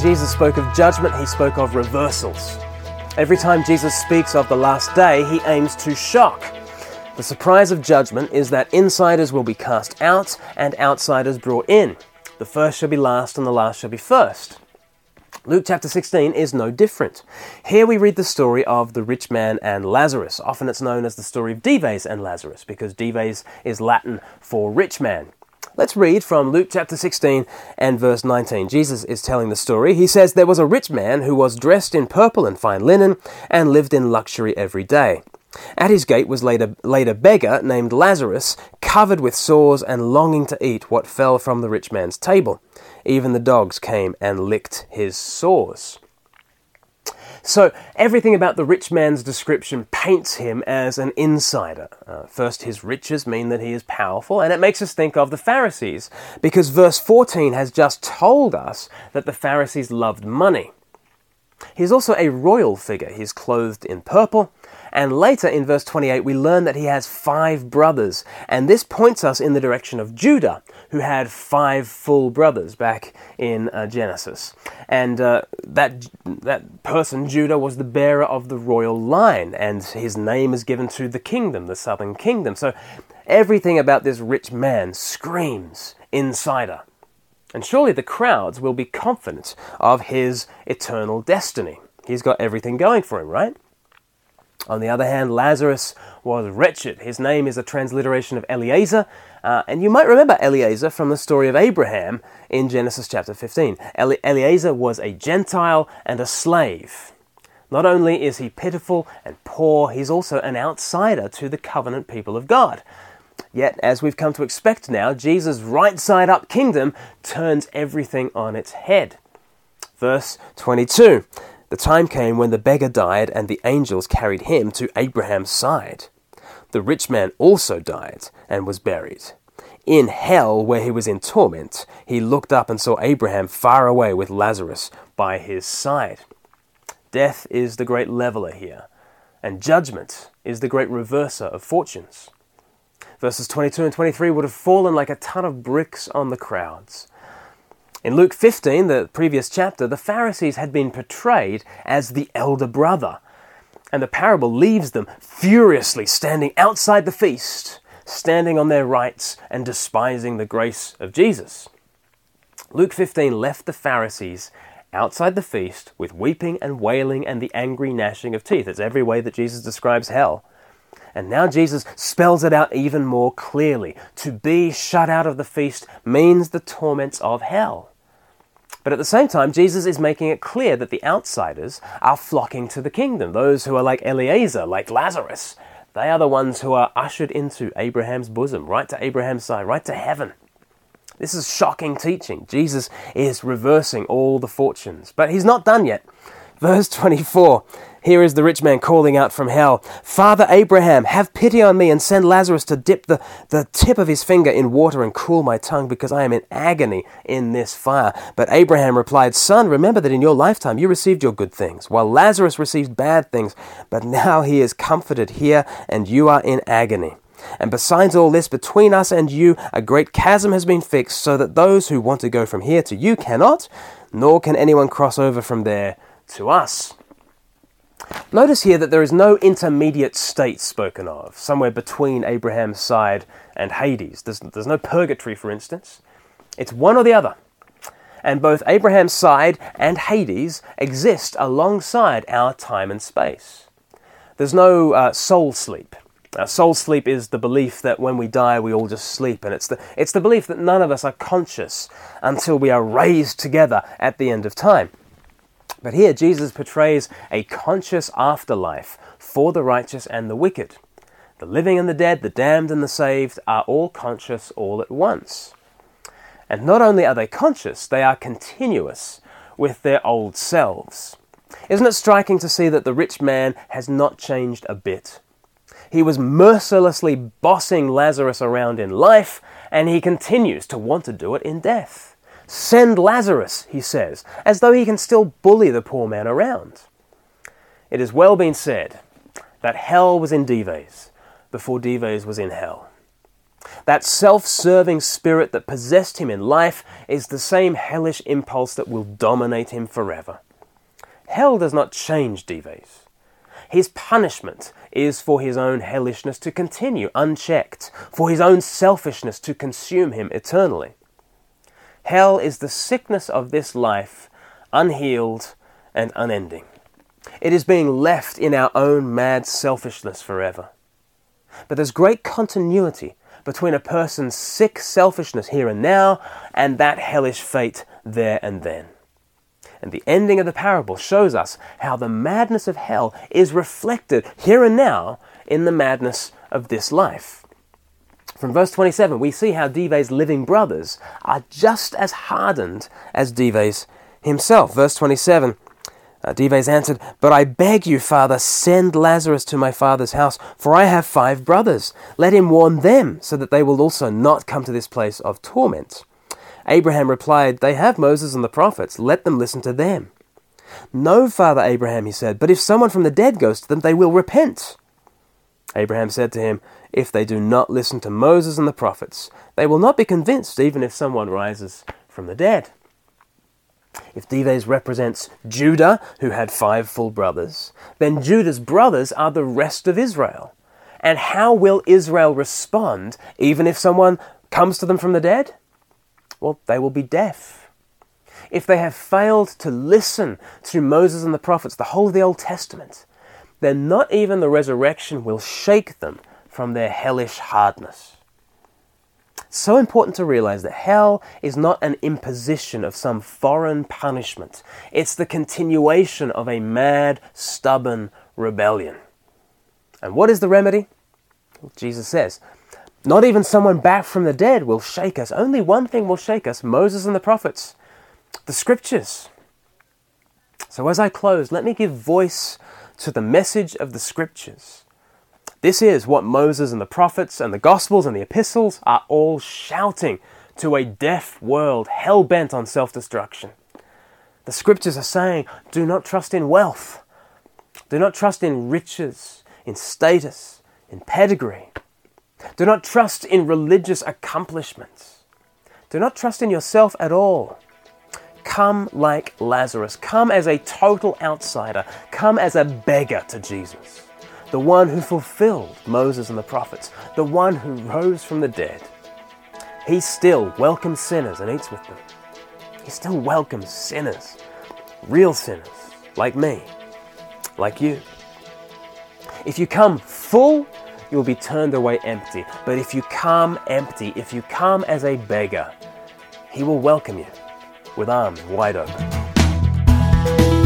Jesus spoke of judgment, he spoke of reversals. Every time Jesus speaks of the last day, he aims to shock. The surprise of judgment is that insiders will be cast out and outsiders brought in. The first shall be last and the last shall be first. Luke chapter 16 is no different. Here we read the story of the rich man and Lazarus. Often it's known as the story of Dives and Lazarus because Dives is Latin for rich man. Let's read from Luke chapter 16 and verse 19. Jesus is telling the story. He says, There was a rich man who was dressed in purple and fine linen and lived in luxury every day. At his gate was laid a, laid a beggar named Lazarus, covered with sores and longing to eat what fell from the rich man's table. Even the dogs came and licked his sores. So, everything about the rich man's description paints him as an insider. Uh, first, his riches mean that he is powerful, and it makes us think of the Pharisees, because verse 14 has just told us that the Pharisees loved money. He's also a royal figure. He's clothed in purple, and later in verse 28, we learn that he has five brothers. And this points us in the direction of Judah, who had five full brothers back in uh, Genesis. And uh, that, that person, Judah, was the bearer of the royal line. And his name is given to the kingdom, the southern kingdom. So everything about this rich man screams insider. And surely the crowds will be confident of his eternal destiny. He's got everything going for him, right? On the other hand, Lazarus was wretched. His name is a transliteration of Eliezer, uh, and you might remember Eliezer from the story of Abraham in Genesis chapter 15. Eli- Eliezer was a Gentile and a slave. Not only is he pitiful and poor, he's also an outsider to the covenant people of God. Yet, as we've come to expect now, Jesus' right side up kingdom turns everything on its head. Verse 22 the time came when the beggar died, and the angels carried him to Abraham's side. The rich man also died and was buried. In hell, where he was in torment, he looked up and saw Abraham far away with Lazarus by his side. Death is the great leveler here, and judgment is the great reverser of fortunes. Verses 22 and 23 would have fallen like a ton of bricks on the crowds. In Luke 15, the previous chapter, the Pharisees had been portrayed as the elder brother, and the parable leaves them furiously standing outside the feast, standing on their rights and despising the grace of Jesus. Luke 15 left the Pharisees outside the feast with weeping and wailing and the angry gnashing of teeth. It's every way that Jesus describes hell. And now Jesus spells it out even more clearly. To be shut out of the feast means the torments of hell. But at the same time, Jesus is making it clear that the outsiders are flocking to the kingdom. Those who are like Eliezer, like Lazarus, they are the ones who are ushered into Abraham's bosom, right to Abraham's side, right to heaven. This is shocking teaching. Jesus is reversing all the fortunes. But he's not done yet. Verse 24 here is the rich man calling out from hell, Father Abraham, have pity on me and send Lazarus to dip the, the tip of his finger in water and cool my tongue, because I am in agony in this fire. But Abraham replied, Son, remember that in your lifetime you received your good things, while Lazarus received bad things, but now he is comforted here, and you are in agony. And besides all this, between us and you, a great chasm has been fixed, so that those who want to go from here to you cannot, nor can anyone cross over from there to us. Notice here that there is no intermediate state spoken of, somewhere between Abraham's side and Hades. There's, there's no purgatory, for instance. It's one or the other. And both Abraham's side and Hades exist alongside our time and space. There's no uh, soul sleep. Uh, soul sleep is the belief that when we die, we all just sleep, and it's the, it's the belief that none of us are conscious until we are raised together at the end of time. But here, Jesus portrays a conscious afterlife for the righteous and the wicked. The living and the dead, the damned and the saved, are all conscious all at once. And not only are they conscious, they are continuous with their old selves. Isn't it striking to see that the rich man has not changed a bit? He was mercilessly bossing Lazarus around in life, and he continues to want to do it in death. Send Lazarus, he says, as though he can still bully the poor man around. It has well been said that hell was in Dives before Dives was in hell. That self serving spirit that possessed him in life is the same hellish impulse that will dominate him forever. Hell does not change Dives. His punishment is for his own hellishness to continue unchecked, for his own selfishness to consume him eternally. Hell is the sickness of this life, unhealed and unending. It is being left in our own mad selfishness forever. But there's great continuity between a person's sick selfishness here and now and that hellish fate there and then. And the ending of the parable shows us how the madness of hell is reflected here and now in the madness of this life. From verse 27, we see how Dives' living brothers are just as hardened as Dives himself. Verse 27 uh, Dives answered, But I beg you, father, send Lazarus to my father's house, for I have five brothers. Let him warn them, so that they will also not come to this place of torment. Abraham replied, They have Moses and the prophets. Let them listen to them. No, Father Abraham, he said, but if someone from the dead goes to them, they will repent. Abraham said to him, If they do not listen to Moses and the prophets, they will not be convinced, even if someone rises from the dead. If Dives represents Judah, who had five full brothers, then Judah's brothers are the rest of Israel. And how will Israel respond even if someone comes to them from the dead? Well, they will be deaf. If they have failed to listen to Moses and the prophets, the whole of the Old Testament, then not even the resurrection will shake them from their hellish hardness so important to realize that hell is not an imposition of some foreign punishment. It's the continuation of a mad, stubborn rebellion. And what is the remedy? Jesus says, Not even someone back from the dead will shake us. Only one thing will shake us Moses and the prophets, the scriptures. So as I close, let me give voice to the message of the scriptures this is what Moses and the prophets and the Gospels and the epistles are all shouting to a deaf world hell bent on self destruction. The scriptures are saying, do not trust in wealth, do not trust in riches, in status, in pedigree. Do not trust in religious accomplishments. Do not trust in yourself at all. Come like Lazarus. Come as a total outsider. Come as a beggar to Jesus the one who fulfilled Moses and the prophets, the one who rose from the dead. He still welcomes sinners and eats with them. He still welcomes sinners, real sinners, like me, like you. If you come full, you'll be turned away empty. But if you come empty, if you come as a beggar, he will welcome you with arms wide open.